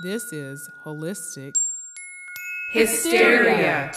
This is Holistic Hysteria.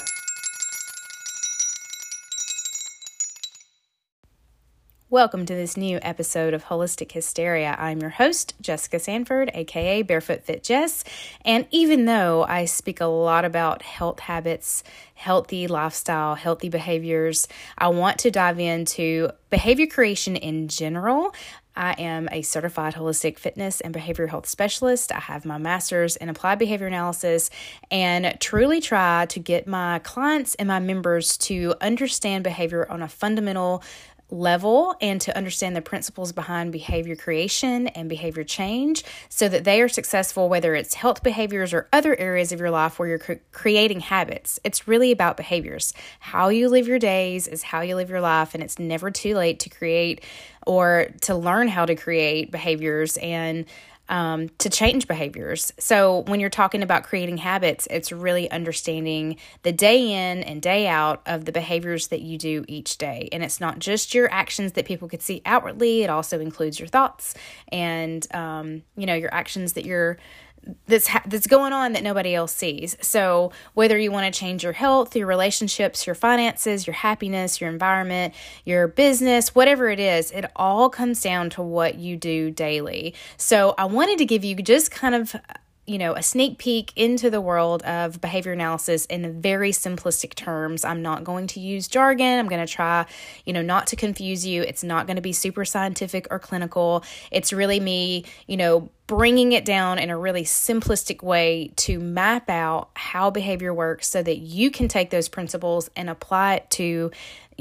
Welcome to this new episode of Holistic Hysteria. I'm your host, Jessica Sanford, aka Barefoot Fit Jess. And even though I speak a lot about health habits, healthy lifestyle, healthy behaviors, I want to dive into behavior creation in general. I am a certified holistic fitness and behavioral health specialist. I have my master's in applied behavior analysis and truly try to get my clients and my members to understand behavior on a fundamental level and to understand the principles behind behavior creation and behavior change so that they are successful, whether it's health behaviors or other areas of your life where you're cre- creating habits. It's really about behaviors. How you live your days is how you live your life, and it's never too late to create or to learn how to create behaviors and um, to change behaviors. So, when you're talking about creating habits, it's really understanding the day in and day out of the behaviors that you do each day. And it's not just your actions that people could see outwardly, it also includes your thoughts and, um, you know, your actions that you're that's ha- that's going on that nobody else sees. So whether you want to change your health, your relationships, your finances, your happiness, your environment, your business, whatever it is, it all comes down to what you do daily. So I wanted to give you just kind of you know, a sneak peek into the world of behavior analysis in very simplistic terms. I'm not going to use jargon. I'm going to try, you know, not to confuse you. It's not going to be super scientific or clinical. It's really me, you know, bringing it down in a really simplistic way to map out how behavior works so that you can take those principles and apply it to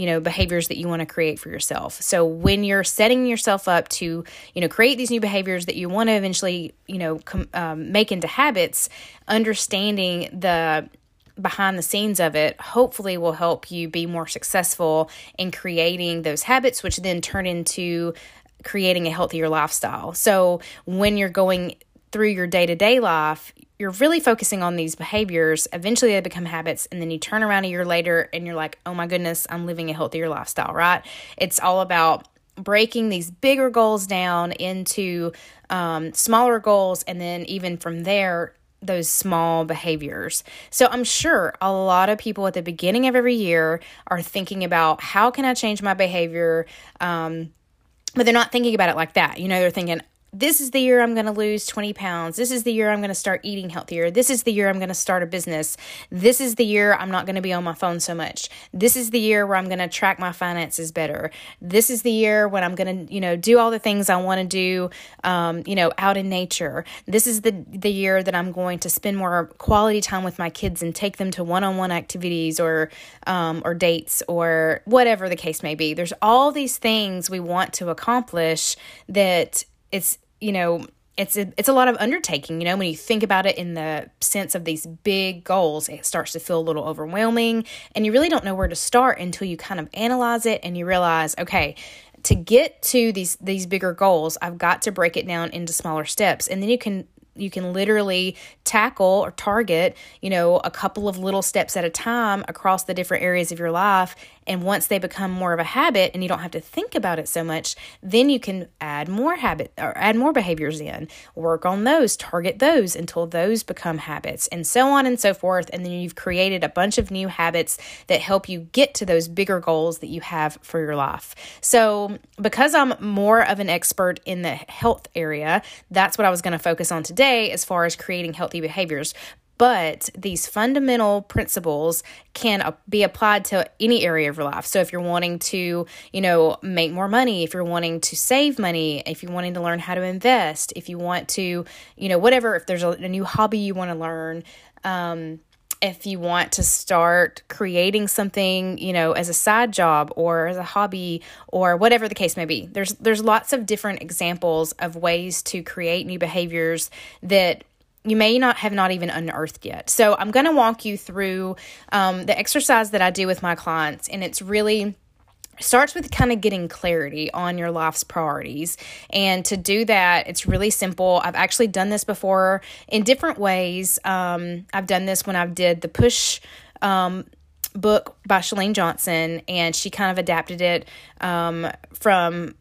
you know behaviors that you want to create for yourself. So when you're setting yourself up to you know create these new behaviors that you want to eventually you know com- um, make into habits understanding the behind the scenes of it hopefully will help you be more successful in creating those habits which then turn into creating a healthier lifestyle. So when you're going through your day-to-day life you're really focusing on these behaviors. Eventually, they become habits, and then you turn around a year later and you're like, oh my goodness, I'm living a healthier lifestyle, right? It's all about breaking these bigger goals down into um, smaller goals, and then even from there, those small behaviors. So I'm sure a lot of people at the beginning of every year are thinking about how can I change my behavior? Um, but they're not thinking about it like that. You know, they're thinking, this is the year I'm going to lose 20 pounds. This is the year I'm going to start eating healthier. This is the year I'm going to start a business. This is the year I'm not going to be on my phone so much. This is the year where I'm going to track my finances better. This is the year when I'm going to, you know, do all the things I want to do, um, you know, out in nature. This is the the year that I'm going to spend more quality time with my kids and take them to one-on-one activities or um, or dates or whatever the case may be. There's all these things we want to accomplish that it's you know it's a, it's a lot of undertaking you know when you think about it in the sense of these big goals it starts to feel a little overwhelming and you really don't know where to start until you kind of analyze it and you realize okay to get to these these bigger goals i've got to break it down into smaller steps. And then you can you can literally tackle or target, you know, a couple of little steps at a time across the different areas of your life. And once they become more of a habit and you don't have to think about it so much, then you can add more habit or add more behaviors in, work on those, target those until those become habits, and so on and so forth. And then you've created a bunch of new habits that help you get to those bigger goals that you have for your life. So, because I'm more of an expert in the health area, that's what I was going to focus on today as far as creating healthy behaviors. But these fundamental principles can be applied to any area of your life. So if you're wanting to, you know, make more money, if you're wanting to save money, if you're wanting to learn how to invest, if you want to, you know, whatever, if there's a, a new hobby you want to learn, um, if you want to start creating something, you know, as a side job or as a hobby or whatever the case may be. There's there's lots of different examples of ways to create new behaviors that you may not have not even unearthed yet. So I'm going to walk you through um, the exercise that I do with my clients, and it's really starts with kind of getting clarity on your life's priorities. And to do that, it's really simple. I've actually done this before in different ways. Um, I've done this when I did the push. Um, book by Chalene Johnson, and she kind of adapted it um, from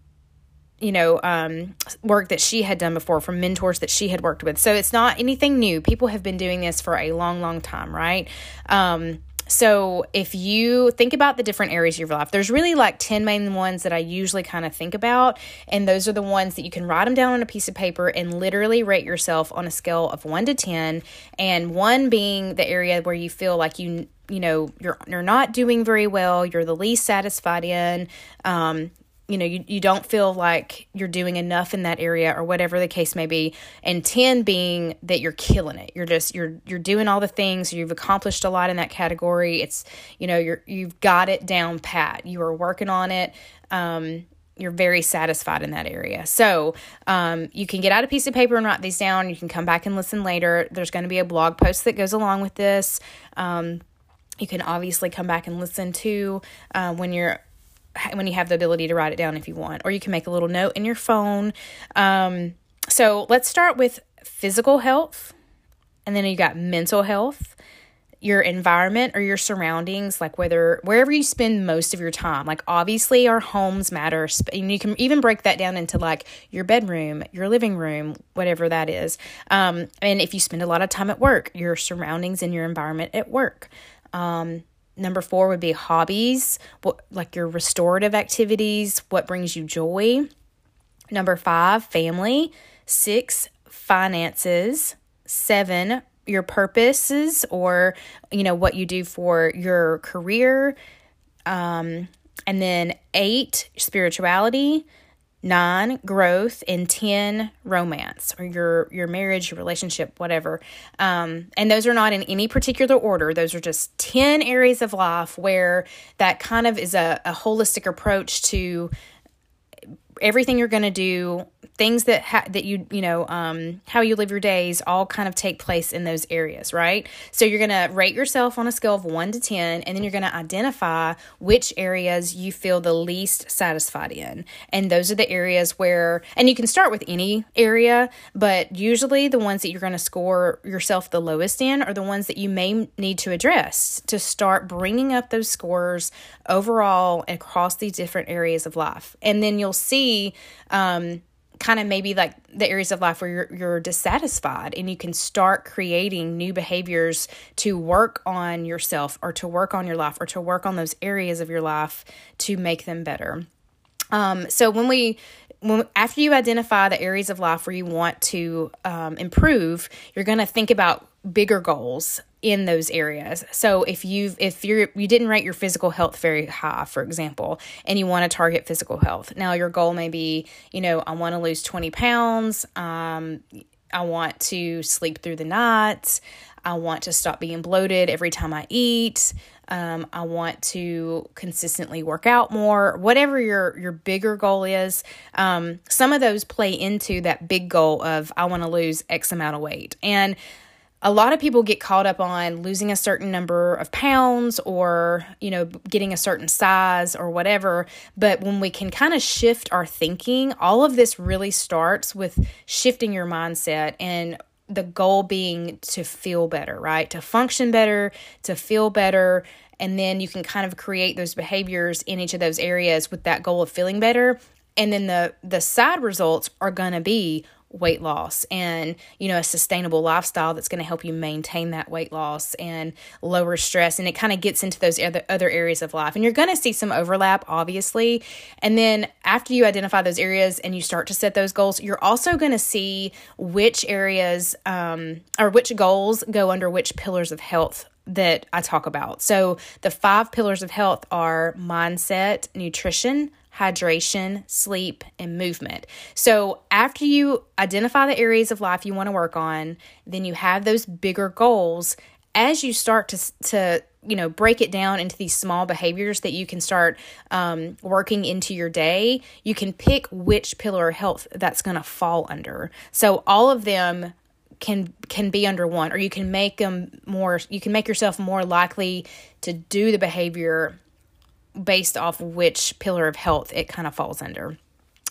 you know, um, work that she had done before from mentors that she had worked with. So it's not anything new. People have been doing this for a long, long time, right? Um, so if you think about the different areas of your life, there's really like 10 main ones that I usually kind of think about. And those are the ones that you can write them down on a piece of paper and literally rate yourself on a scale of one to 10. And one being the area where you feel like you you know you're you're not doing very well you're the least satisfied in um, you know you, you don't feel like you're doing enough in that area or whatever the case may be and 10 being that you're killing it you're just you're you're doing all the things you've accomplished a lot in that category it's you know you're you've got it down pat you are working on it um, you're very satisfied in that area. So um, you can get out a piece of paper and write these down. You can come back and listen later. There's going to be a blog post that goes along with this. Um, you can obviously come back and listen to uh, when you're when you have the ability to write it down if you want, or you can make a little note in your phone. Um, so let's start with physical health, and then you got mental health, your environment or your surroundings, like whether wherever you spend most of your time. Like obviously, our homes matter, and you can even break that down into like your bedroom, your living room, whatever that is. Um, and if you spend a lot of time at work, your surroundings and your environment at work. Um, Number four would be hobbies, what, like your restorative activities, what brings you joy. Number five, family. Six, finances. Seven, your purposes or, you know, what you do for your career. Um, and then eight, spirituality nine growth and 10 romance or your your marriage your relationship whatever. Um, and those are not in any particular order. Those are just 10 areas of life where that kind of is a, a holistic approach to everything you're going to do things that ha- that you you know um, how you live your days all kind of take place in those areas right? So you're going to rate yourself on a scale of 1 to 10 and then you're going to identify which areas you feel the least satisfied in. And those are the areas where and you can start with any area but usually the ones that you're going to score yourself the lowest in are the ones that you may need to address to start bringing up those scores overall across these different areas of life. And then you'll see um, kind of maybe like the areas of life where you're, you're dissatisfied and you can start creating new behaviors to work on yourself or to work on your life or to work on those areas of your life to make them better. Um, so when we when after you identify the areas of life where you want to um, improve you're going to think about bigger goals in those areas. So if you've if you're you didn't rate your physical health very high, for example, and you want to target physical health. Now your goal may be, you know, I want to lose 20 pounds. Um, I want to sleep through the night. I want to stop being bloated every time I eat. Um, I want to consistently work out more. Whatever your your bigger goal is, um, some of those play into that big goal of I want to lose X amount of weight. And a lot of people get caught up on losing a certain number of pounds or you know getting a certain size or whatever. But when we can kind of shift our thinking all of this really starts with shifting your mindset and the goal being to feel better right? To function better to feel better. And then you can kind of create those behaviors in each of those areas with that goal of feeling better. And then the the side results are going to be weight loss and you know a sustainable lifestyle that's going to help you maintain that weight loss and lower stress. And it kind of gets into those other other areas of life. And you're going to see some overlap obviously. And then after you identify those areas and you start to set those goals you're also going to see which areas um, or which goals go under which pillars of health that I talk about. So, the five pillars of health are mindset, nutrition, hydration, sleep, and movement. So, after you identify the areas of life you want to work on, then you have those bigger goals. As you start to, to you know break it down into these small behaviors that you can start um, working into your day you can pick which pillar of health that's going to fall under so all of them can can be under one or you can make them more you can make yourself more likely to do the behavior based off which pillar of health it kind of falls under.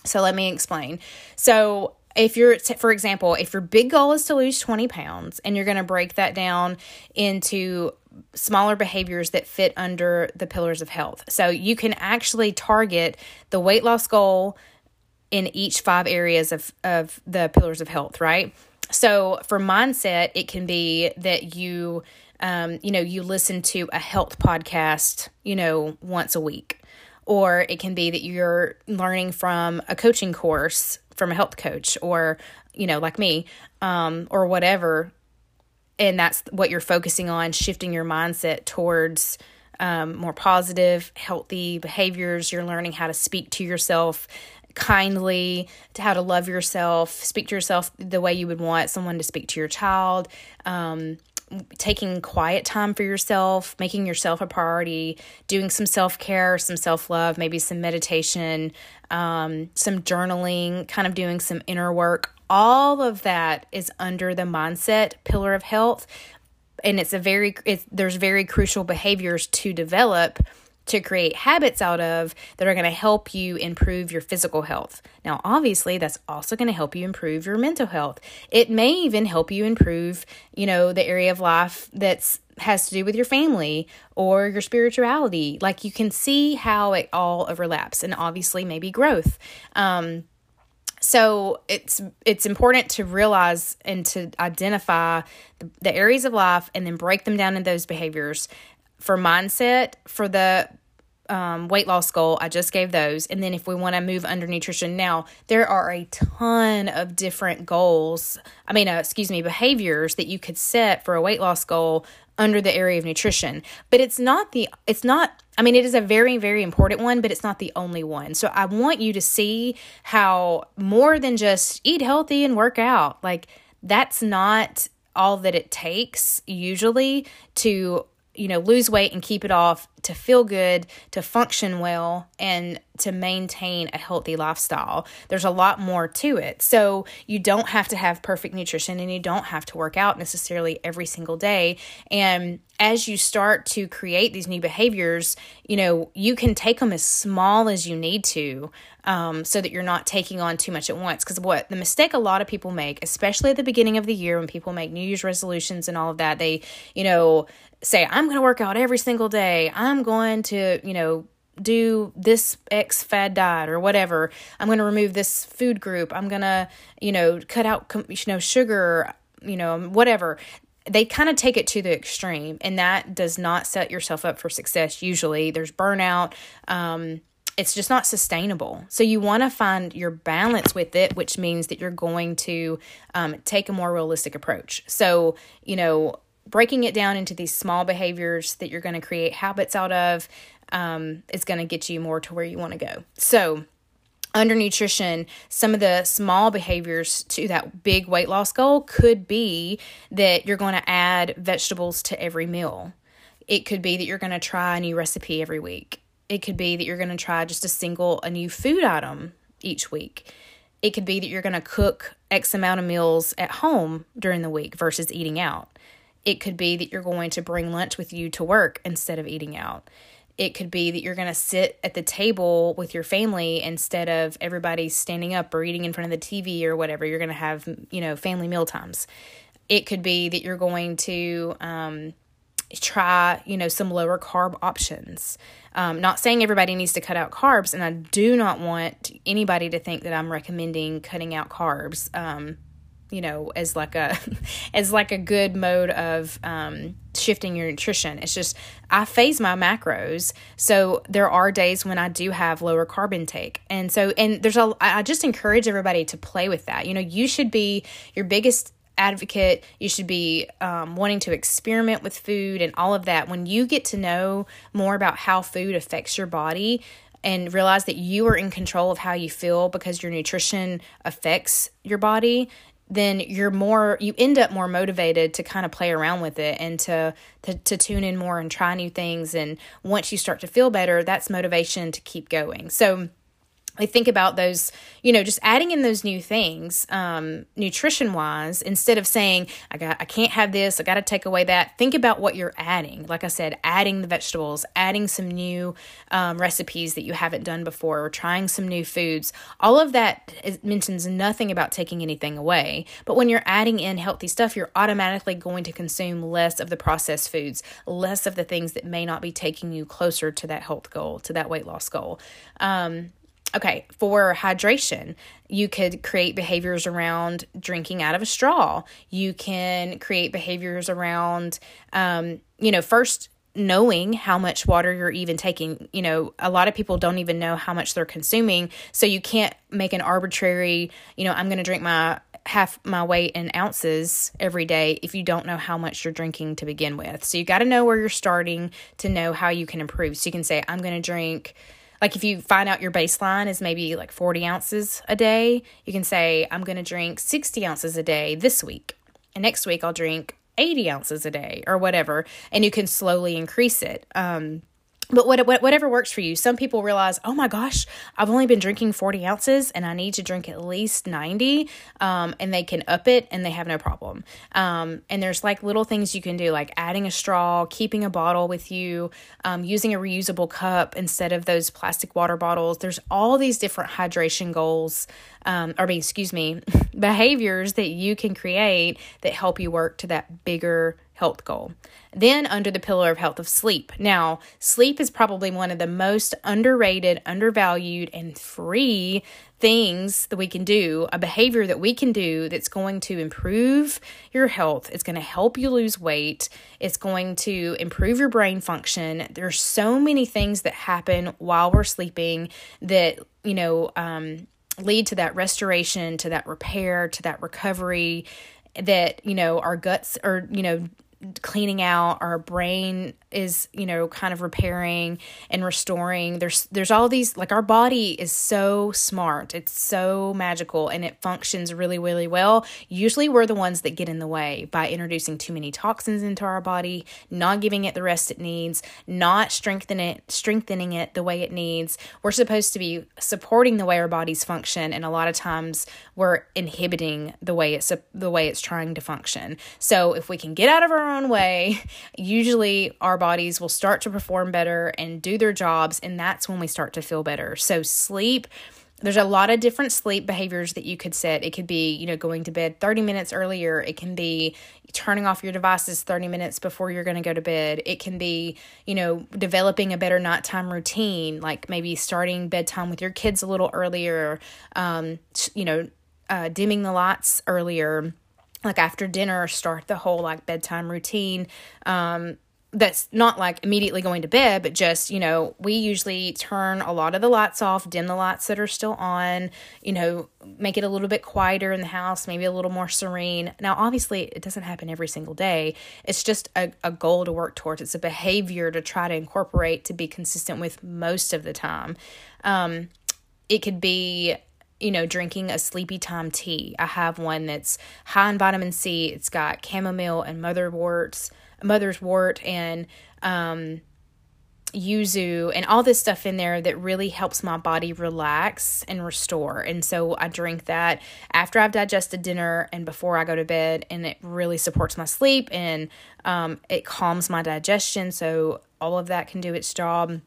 So let me explain. So if you're for example if your big goal is to lose 20 pounds and you're going to break that down into smaller behaviors that fit under the pillars of health so you can actually target the weight loss goal in each five areas of, of the pillars of health, right? So for mindset, it can be that you, um, you know, you listen to a health podcast, you know, once a week. Or it can be that you're learning from a coaching course from a health coach or, you know, like me, um, or whatever. And that's what you're focusing on, shifting your mindset towards um, more positive, healthy behaviors. You're learning how to speak to yourself kindly, to how to love yourself, speak to yourself the way you would want someone to speak to your child. Um, taking quiet time for yourself, making yourself a priority, doing some self care, some self love, maybe some meditation, um, some journaling, kind of doing some inner work. All of that is under the mindset pillar of health. And it's a very, it's, there's very crucial behaviors to develop to create habits out of that are going to help you improve your physical health. Now, obviously, that's also going to help you improve your mental health. It may even help you improve, you know, the area of life that's has to do with your family or your spirituality. Like you can see how it all overlaps and obviously maybe growth. Um so it's it's important to realize and to identify the, the areas of life and then break them down in those behaviors for mindset for the um, weight loss goal, I just gave those. And then if we want to move under nutrition now, there are a ton of different goals. I mean, uh, excuse me, behaviors that you could set for a weight loss goal under the area of nutrition. But it's not the, it's not, I mean, it is a very, very important one, but it's not the only one. So I want you to see how more than just eat healthy and work out, like that's not all that it takes usually to you know lose weight and keep it off to feel good to function well and to maintain a healthy lifestyle. There's a lot more to it. So you don't have to have perfect nutrition and you don't have to work out necessarily every single day. And as you start to create these new behaviors you know you can take them as small as you need to um, so that you're not taking on too much at once. Because what the mistake a lot of people make especially at the beginning of the year when people make new year's resolutions and all of that they you know say, I'm going to work out every single day. I'm going to, you know, do this X fad diet or whatever. I'm going to remove this food group. I'm going to, you know, cut out, you know, sugar, you know, whatever. They kind of take it to the extreme, and that does not set yourself up for success. Usually, there's burnout. Um, it's just not sustainable. So you want to find your balance with it, which means that you're going to um, take a more realistic approach. So, you know, breaking it down into these small behaviors that you're going to create habits out of um, is going to get you more to where you want to go. So, under nutrition, some of the small behaviors to that big weight loss goal could be that you're going to add vegetables to every meal. It could be that you're going to try a new recipe every week. It could be that you're going to try just a single, a new food item each week. It could be that you're going to cook X amount of meals at home during the week versus eating out. It could be that you're going to bring lunch with you to work instead of eating out. It could be that you're going to sit at the table with your family instead of everybody standing up or eating in front of the TV or whatever. You're going to have, you know, family meal times. It could be that you're going to um, try, you know, some lower carb options. Um, not saying everybody needs to cut out carbs, and I do not want anybody to think that I'm recommending cutting out carbs. Um, you know as like a as like a good mode of um, shifting your nutrition. It's just i phase my macros. So there are days when i do have lower carb intake. And so and there's a i just encourage everybody to play with that. You know you should be your biggest advocate. You should be um, wanting to experiment with food and all of that. When you get to know more about how food affects your body and realize that you are in control of how you feel because your nutrition affects your body then you're more you end up more motivated to kind of play around with it and to, to to tune in more and try new things. And once you start to feel better that's motivation to keep going. So I think about those, you know, just adding in those new things, um, nutrition wise, instead of saying, I got, I can't have this, I got to take away that. Think about what you're adding. Like I said, adding the vegetables, adding some new um, recipes that you haven't done before, or trying some new foods. All of that is, mentions nothing about taking anything away. But when you're adding in healthy stuff, you're automatically going to consume less of the processed foods, less of the things that may not be taking you closer to that health goal, to that weight loss goal. Um, okay, for hydration, you could create behaviors around drinking out of a straw. You can create behaviors around, um, you know, first knowing how much water you're even taking. You know, a lot of people don't even know how much they're consuming. So you can't make an arbitrary, you know, I'm going to drink my half my weight in ounces every day if you don't know how much you're drinking to begin with. So you got to know where you're starting to know how you can improve. So you can say, I'm going to drink like if you find out your baseline is maybe like 40 ounces a day, you can say, I'm going to drink 60 ounces a day this week. And next week I'll drink 80 ounces a day or whatever. And you can slowly increase it. Um, but what, whatever works for you. Some people realize, oh my gosh, I've only been drinking 40 ounces and I need to drink at least 90. Um, and they can up it and they have no problem. Um, and there's like little things you can do, like adding a straw, keeping a bottle with you, um, using a reusable cup instead of those plastic water bottles. There's all these different hydration goals, um, or excuse me, behaviors that you can create that help you work to that bigger health goal. Then, under the pillar of health of sleep. Now, sleep is probably one of the most underrated, undervalued, and free things that we can do, a behavior that we can do that's going to improve your health. It's going to help you lose weight. It's going to improve your brain function. There's so many things that happen while we're sleeping that, you know, um, lead to that restoration, to that repair, to that recovery that, you know, our guts are, you know, cleaning out our brain is you know kind of repairing and restoring. There's there's all these like our body is so smart. It's so magical and it functions really really well. Usually we're the ones that get in the way by introducing too many toxins into our body not giving it the rest it needs not strengthening it strengthening it the way it needs. We're supposed to be supporting the way our bodies function and a lot of times we're inhibiting the way it's the way it's trying to function. So if we can get out of our own way usually our bodies will start to perform better and do their jobs. And that's when we start to feel better. So, sleep there's a lot of different sleep behaviors that you could set. It could be, you know, going to bed 30 minutes earlier. It can be turning off your devices 30 minutes before you're going to go to bed. It can be, you know, developing a better nighttime routine, like maybe starting bedtime with your kids a little earlier, um, you know, uh, dimming the lights earlier like after dinner start the whole like bedtime routine um that's not like immediately going to bed, but just, you know, we usually turn a lot of the lights off, dim the lights that are still on, you know, make it a little bit quieter in the house, maybe a little more serene. Now, obviously, it doesn't happen every single day. It's just a, a goal to work towards. It's a behavior to try to incorporate to be consistent with most of the time. Um, it could be you know, drinking a sleepy time tea. I have one that's high in vitamin C. It's got chamomile and motherworts, mother's wort, and um, yuzu, and all this stuff in there that really helps my body relax and restore. And so I drink that after I've digested dinner and before I go to bed, and it really supports my sleep and um, it calms my digestion. So all of that can do its job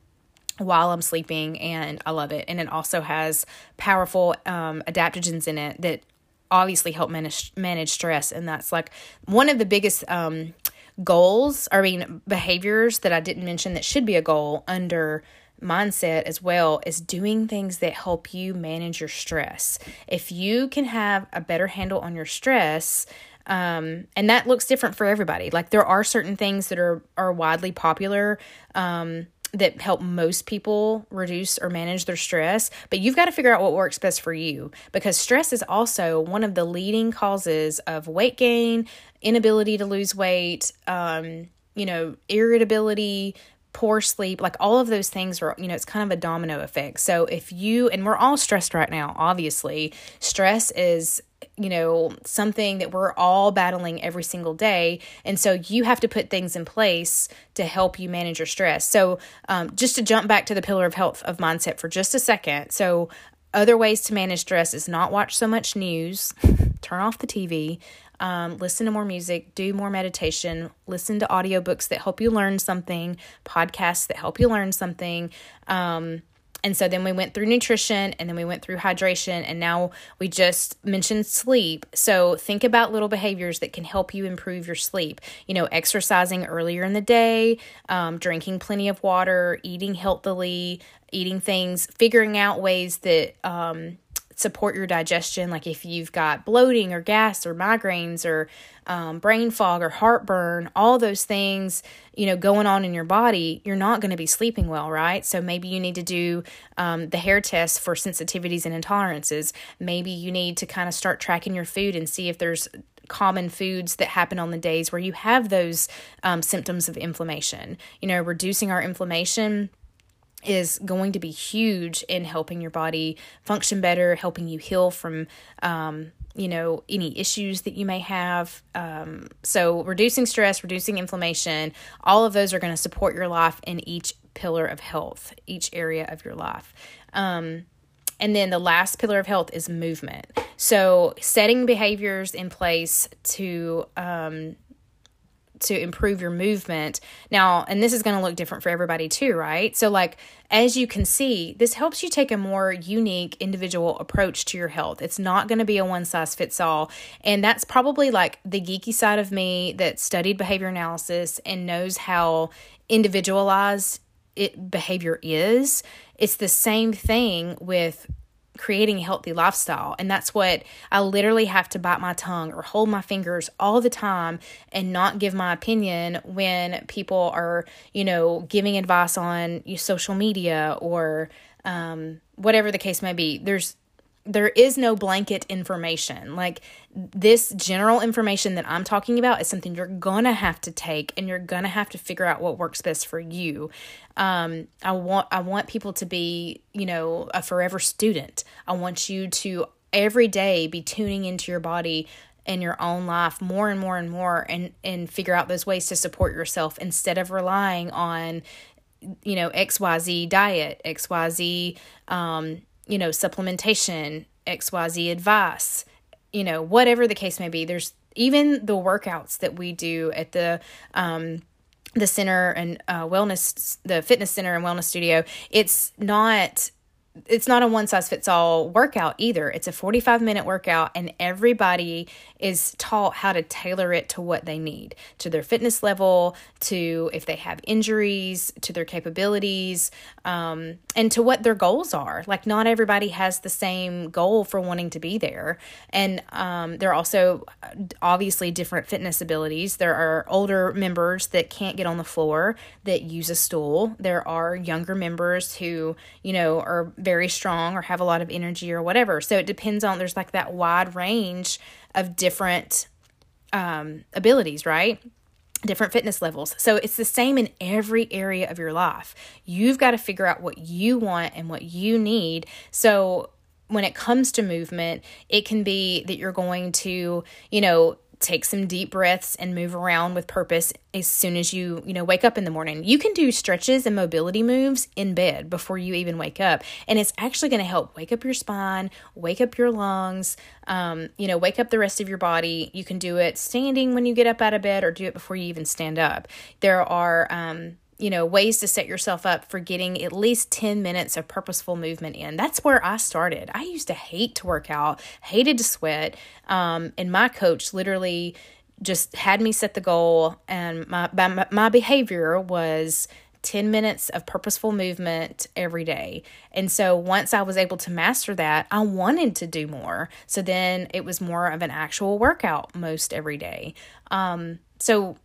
while I'm sleeping, and I love it. And it also has powerful um, adaptogens in it that obviously help manage manage stress, and that's like one of the biggest um, goals. I mean, behaviors that I didn't mention that should be a goal under mindset as well is doing things that help you manage your stress. If you can have a better handle on your stress, um, and that looks different for everybody. Like there are certain things that are are widely popular. Um, that help most people reduce or manage their stress, but you've got to figure out what works best for you because stress is also one of the leading causes of weight gain, inability to lose weight, um, you know, irritability, poor sleep, like all of those things are, you know, it's kind of a domino effect. So if you, and we're all stressed right now, obviously, stress is you know, something that we're all battling every single day. And so you have to put things in place to help you manage your stress. So, um, just to jump back to the pillar of health of mindset for just a second. So, other ways to manage stress is not watch so much news, turn off the TV, um, listen to more music, do more meditation, listen to audiobooks that help you learn something, podcasts that help you learn something. Um, and so then we went through nutrition and then we went through hydration and now we just mentioned sleep. So think about little behaviors that can help you improve your sleep. You know, exercising earlier in the day, um, drinking plenty of water, eating healthily, eating things, figuring out ways that um, support your digestion. Like if you've got bloating or gas or migraines or um, brain fog or heartburn, all those things, you know, going on in your body, you're not going to be sleeping well, right? So maybe you need to do um, the hair test for sensitivities and intolerances. Maybe you need to kind of start tracking your food and see if there's common foods that happen on the days where you have those um, symptoms of inflammation. You know, reducing our inflammation is going to be huge in helping your body function better, helping you heal from, um, you know, any issues that you may have. Um, so, reducing stress, reducing inflammation, all of those are going to support your life in each pillar of health, each area of your life. Um, and then the last pillar of health is movement. So, setting behaviors in place to um, to improve your movement. Now, and this is going to look different for everybody too, right? So, like, as you can see, this helps you take a more unique individual approach to your health. It's not going to be a one size fits all. And that's probably like the geeky side of me that studied behavior analysis and knows how individualized it behavior is. It's the same thing with creating a healthy lifestyle. And that's what I literally have to bite my tongue or hold my fingers all the time and not give my opinion when people are, you know, giving advice on social media or um, whatever the case may be. There's there is no blanket information. Like this general information that I'm talking about is something you're gonna have to take and you're gonna have to figure out what works best for you. Um, I want I want people to be, you know, a forever student. I want you to every day be tuning into your body in your own life more and more and more and and figure out those ways to support yourself instead of relying on you know xyz diet xyz um, you know, supplementation, XYZ advice, you know, whatever the case may be. There's even the workouts that we do at the um the center and uh, wellness the fitness center and wellness studio it's not it's not a one size fits all workout either. It's a 45 minute workout, and everybody is taught how to tailor it to what they need to their fitness level, to if they have injuries, to their capabilities, um, and to what their goals are. Like, not everybody has the same goal for wanting to be there. And um, there are also obviously different fitness abilities. There are older members that can't get on the floor that use a stool, there are younger members who, you know, are very strong or have a lot of energy or whatever. So it depends on, there's like that wide range of different um, abilities, right? Different fitness levels. So it's the same in every area of your life. You've got to figure out what you want and what you need. So when it comes to movement, it can be that you're going to, you know, take some deep breaths and move around with purpose as soon as you you know wake up in the morning. You can do stretches and mobility moves in bed before you even wake up. And it's actually going to help wake up your spine wake up your lungs um, you know wake up the rest of your body. You can do it standing when you get up out of bed or do it before you even stand up. There are um, you know, ways to set yourself up for getting at least 10 minutes of purposeful movement in. That's where I started. I used to hate to work out, hated to sweat. Um, and my coach literally just had me set the goal, and my, my, my behavior was 10 minutes of purposeful movement every day. And so once I was able to master that, I wanted to do more. So then it was more of an actual workout most every day. Um, so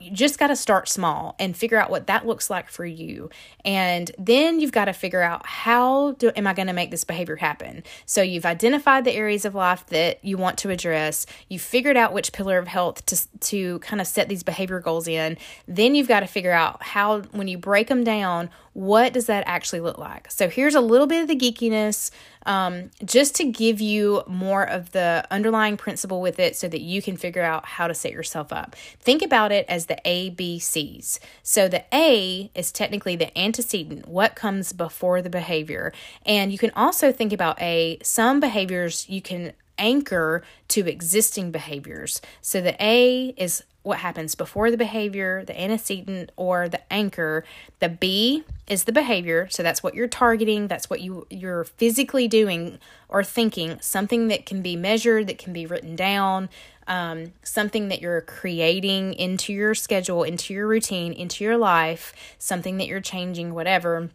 you just got to start small and figure out what that looks like for you. And then you've got to figure out how do am i going to make this behavior happen? So you've identified the areas of life that you want to address. You've figured out which pillar of health to to kind of set these behavior goals in. Then you've got to figure out how when you break them down what does that actually look like so here's a little bit of the geekiness um, just to give you more of the underlying principle with it so that you can figure out how to set yourself up. Think about it as the ABCs. So the A is technically the antecedent, what comes before the behavior. And you can also think about A, some behaviors you can anchor to existing behaviors. So the A is what happens before the behavior, the antecedent or the anchor. The B is the behavior, so that's what you're targeting, that's what you you're physically doing or thinking, something that can be measured, that can be written down, um, something that you're creating into your schedule, into your routine, into your life, something that you're changing, whatever.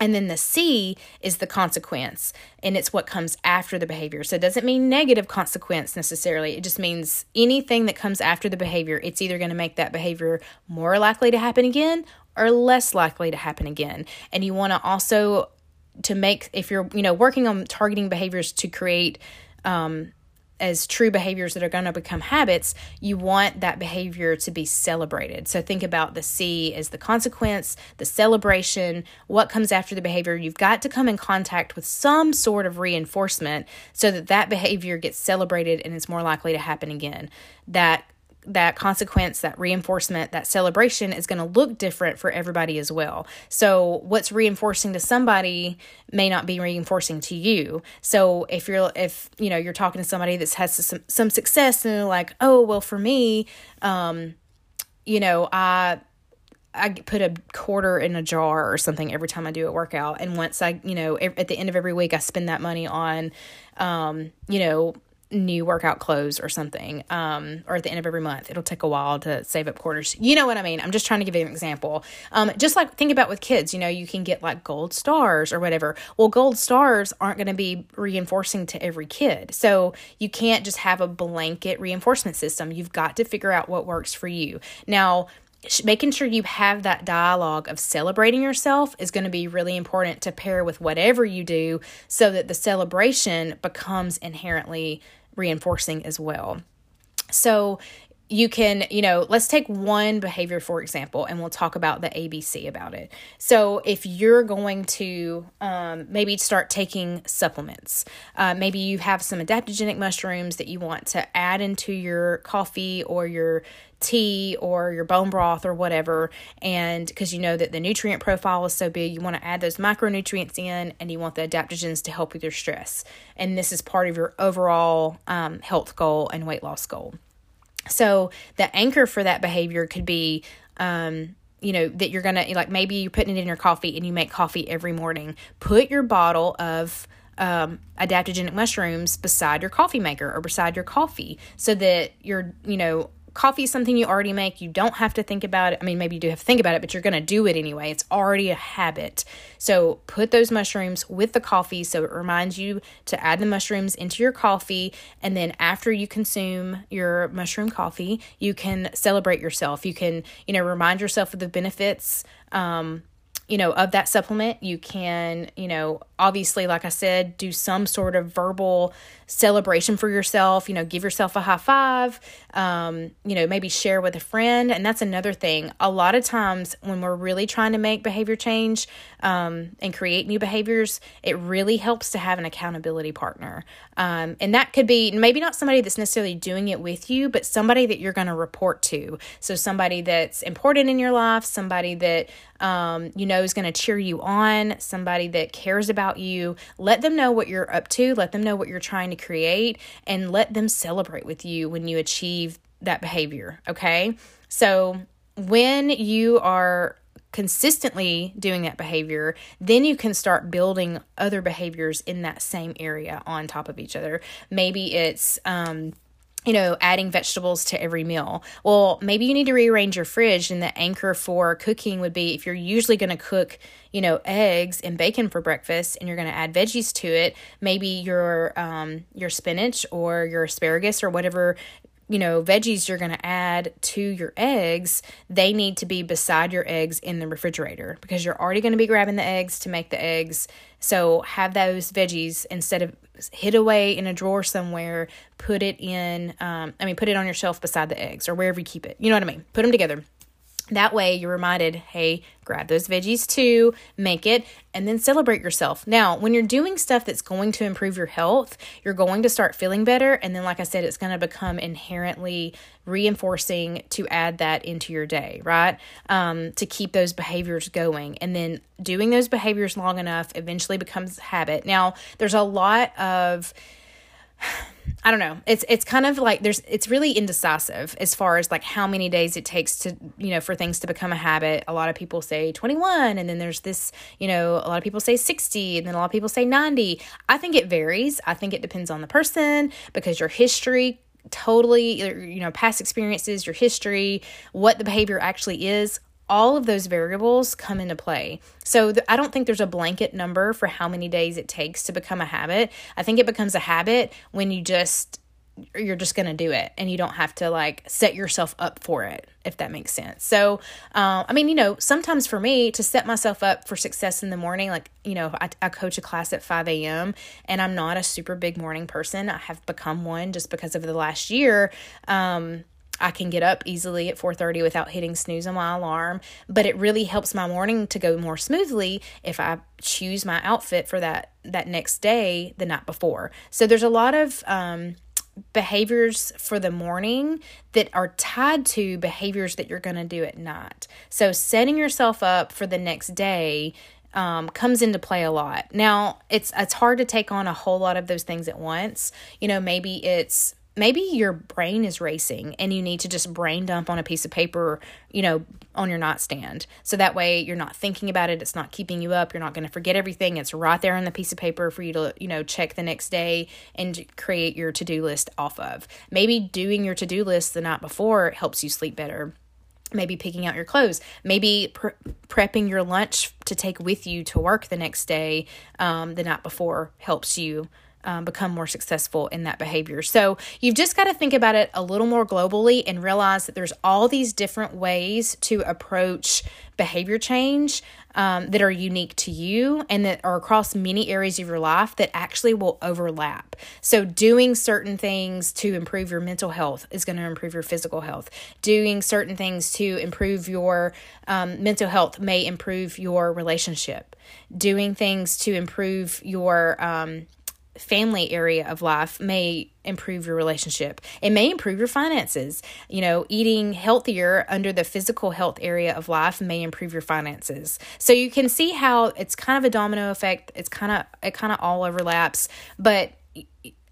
And then the C is the consequence, and it's what comes after the behavior. So it doesn't mean negative consequence necessarily. It just means anything that comes after the behavior, it's either going to make that behavior more likely to happen again or less likely to happen again. And you want to also to make if you're you know working on targeting behaviors to create um, as true behaviors that are going to become habits, you want that behavior to be celebrated. So think about the C as the consequence, the celebration, what comes after the behavior. You've got to come in contact with some sort of reinforcement so that that behavior gets celebrated and is more likely to happen again. That that consequence, that reinforcement, that celebration is going to look different for everybody as well. So what's reinforcing to somebody may not be reinforcing to you. So if you're if you know you're talking to somebody that's has some some success and they're like, "Oh, well for me, um you know, I I put a quarter in a jar or something every time I do a workout. And once I, you know, at the end of every week, I spend that money on, um, you know, new workout clothes or something um, or at the end of every month it'll take a while to save up quarters. You know what i mean? I'm just trying to give you an example. Um, just like think about with kids you know you can get like gold stars or whatever. Well gold stars aren't going to be reinforcing to every kid. So you can't just have a blanket reinforcement system. You've got to figure out what works for you. Now making sure you have that dialogue of celebrating yourself is going to be really important to pair with whatever you do so that the celebration becomes inherently reinforcing as well. So you can, you know, let's take one behavior for example, and we'll talk about the ABC about it. So, if you're going to um, maybe start taking supplements, uh, maybe you have some adaptogenic mushrooms that you want to add into your coffee or your tea or your bone broth or whatever. And because you know that the nutrient profile is so big you want to add those micronutrients in and you want the adaptogens to help with your stress. And this is part of your overall um, health goal and weight loss goal. So the anchor for that behavior could be um, you know that you're gonna like maybe you're putting it in your coffee and you make coffee every morning. Put your bottle of um, adaptogenic mushrooms beside your coffee maker or beside your coffee so that you're you know coffee is something you already make. You don't have to think about it. I mean, maybe you do have to think about it, but you're going to do it anyway. It's already a habit. So put those mushrooms with the coffee so it reminds you to add the mushrooms into your coffee. And then after you consume your mushroom coffee, you can celebrate yourself. You can, you know, remind yourself of the benefits. Um, you know, of that supplement. You can, you know, obviously, like I said, do some sort of verbal celebration for yourself, you know, give yourself a high five, um, you know, maybe share with a friend. And that's another thing. A lot of times when we're really trying to make behavior change um, and create new behaviors, it really helps to have an accountability partner. Um, and that could be maybe not somebody that's necessarily doing it with you, but somebody that you're going to report to. So somebody that's important in your life, somebody that um, you know is going to cheer you on, somebody that cares about you. Let them know what you're up to. Let them know what you're trying to create, and let them celebrate with you when you achieve that behavior. Okay, so when you are consistently doing that behavior, then you can start building other behaviors in that same area on top of each other. Maybe it's, um, you know, adding vegetables to every meal. Well, maybe you need to rearrange your fridge, and the anchor for cooking would be if you're usually going to cook, you know, eggs and bacon for breakfast, and you're going to add veggies to it. Maybe your um, your spinach or your asparagus or whatever you know, veggies you're going to add to your eggs, they need to be beside your eggs in the refrigerator because you're already going to be grabbing the eggs to make the eggs. So have those veggies instead of hid away in a drawer somewhere, put it in, um, I mean, put it on your shelf beside the eggs or wherever you keep it. You know what I mean? Put them together. That way, you're reminded hey, grab those veggies too, make it, and then celebrate yourself. Now, when you're doing stuff that's going to improve your health, you're going to start feeling better. And then, like I said, it's going to become inherently reinforcing to add that into your day, right? Um, to keep those behaviors going. And then doing those behaviors long enough eventually becomes habit. Now, there's a lot of I don't know. It's it's kind of like there's it's really indecisive as far as like how many days it takes to you know for things to become a habit. A lot of people say 21 and then there's this, you know, a lot of people say 60 and then a lot of people say 90. I think it varies. I think it depends on the person because your history totally you know past experiences, your history, what the behavior actually is all of those variables come into play. So th- I don't think there's a blanket number for how many days it takes to become a habit. I think it becomes a habit when you just you're just going to do it and you don't have to like set yourself up for it if that makes sense so uh, i mean you know sometimes for me to set myself up for success in the morning like you know I, I coach a class at 5 a.m and i'm not a super big morning person i have become one just because of the last year um, I can get up easily at 4:30 without hitting snooze on my alarm, but it really helps my morning to go more smoothly if I choose my outfit for that that next day the night before. So there's a lot of um, behaviors for the morning that are tied to behaviors that you're going to do at night. So setting yourself up for the next day um, comes into play a lot. Now, it's it's hard to take on a whole lot of those things at once. You know, maybe it's maybe your brain is racing and you need to just brain dump on a piece of paper, you know, on your nightstand. So that way you're not thinking about it, it's not keeping you up, you're not going to forget everything. It's right there on the piece of paper for you to, you know, check the next day and create your to-do list off of. Maybe doing your to-do list the night before helps you sleep better maybe picking out your clothes, maybe pre- prepping your lunch to take with you to work the next day um, the night before helps you um, become more successful in that behavior. So you've just got to think about it a little more globally and realize that there's all these different ways to approach behavior change um, that are unique to you and that are across many areas of your life that actually will overlap. So, doing certain things to improve your mental health is going to improve your physical health. Doing certain things to improve your um, mental health may improve your relationship. Doing things to improve your um, family area of life may improve your relationship. It may improve your finances. You know, eating healthier under the physical health area of life may improve your finances. So you can see how it's kind of a domino effect. It's kind of it kind of all overlaps, but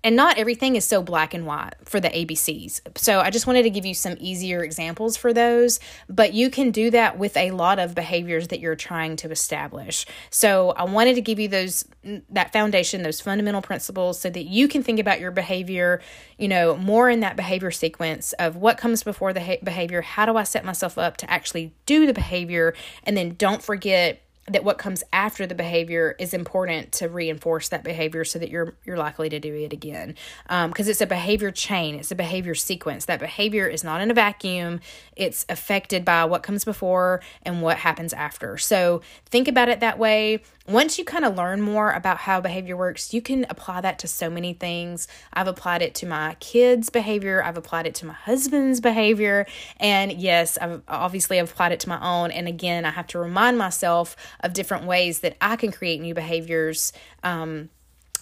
and not everything is so black and white for the ABCs. So I just wanted to give you some easier examples for those, but you can do that with a lot of behaviors that you're trying to establish. So I wanted to give you those mm, that foundation, those fundamental principles so that you can think about your behavior, you know, more in that behavior sequence of what comes before the behavior, how do I set myself up to actually do the behavior, and then don't forget that what comes after the behavior is important to reinforce that behavior so that you're you're likely to do it again. Because um, it's a behavior chain it's a behavior sequence. That behavior is not in a vacuum. It's affected by what comes before and what happens after. So think about it that way. Once you kind of learn more about how behavior works, you can apply that to so many things. I've applied it to my kids' behavior, I've applied it to my husband's behavior, and yes, I've obviously I've applied it to my own. And again, I have to remind myself of different ways that I can create new behaviors. Um,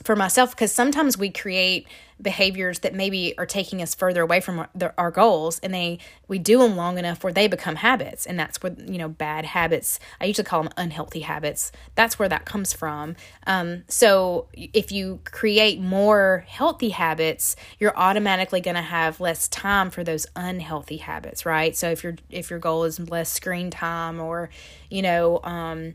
for myself because sometimes we create behaviors that maybe are taking us further away from our, the, our, goals and they we do them long enough where they become habits and that's where you know bad habits i usually call them unhealthy habits that's where that comes from um, so if you create more healthy habits you're automatically going to have less time for those unhealthy habits right so if your if your goal is less screen time or you know um,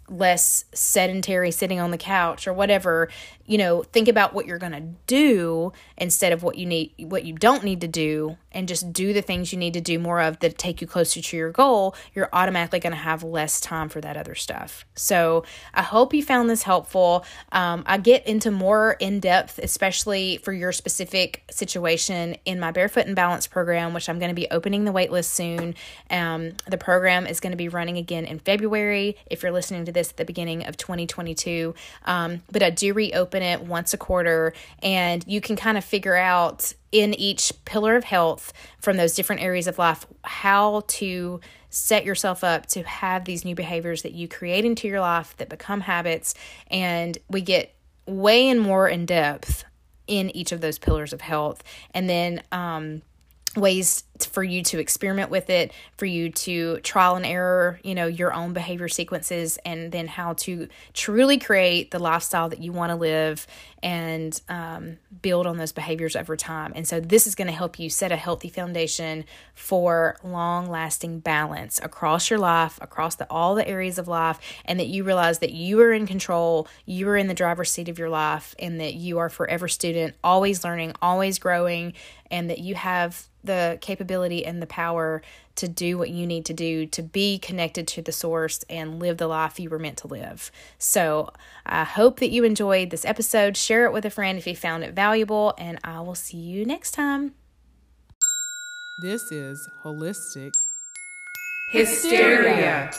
less sedentary sitting on the couch or whatever you know think about what you're going to do instead of what you need what you don't need to do and just do the things you need to do more of that take you closer to your goal you're automatically going to have less time for that other stuff. So i hope you found this helpful. Um, i get into more in depth especially for your specific situation in my barefoot and balance program which i'm going to be opening the waitlist soon. Um, the program is going to be running again in february. If you're listening to this at the beginning of 2022 um, but i do reopen it once a quarter and you can kind of figure out in each pillar of health from those different areas of life how to set yourself up to have these new behaviors that you create into your life that become habits and we get way and more in depth in each of those pillars of health. And then um, ways for you to experiment with it, for you to trial and error, you know, your own behavior sequences, and then how to truly create the lifestyle that you want to live and um, build on those behaviors over time. And so, this is going to help you set a healthy foundation for long lasting balance across your life, across the, all the areas of life, and that you realize that you are in control, you are in the driver's seat of your life, and that you are forever student, always learning, always growing, and that you have the capability and the power to do what you need to do to be connected to the source and live the life you were meant to live. So, I hope that you enjoyed this episode. Share it with a friend if you found it valuable, and I will see you next time. This is Holistic Hysteria.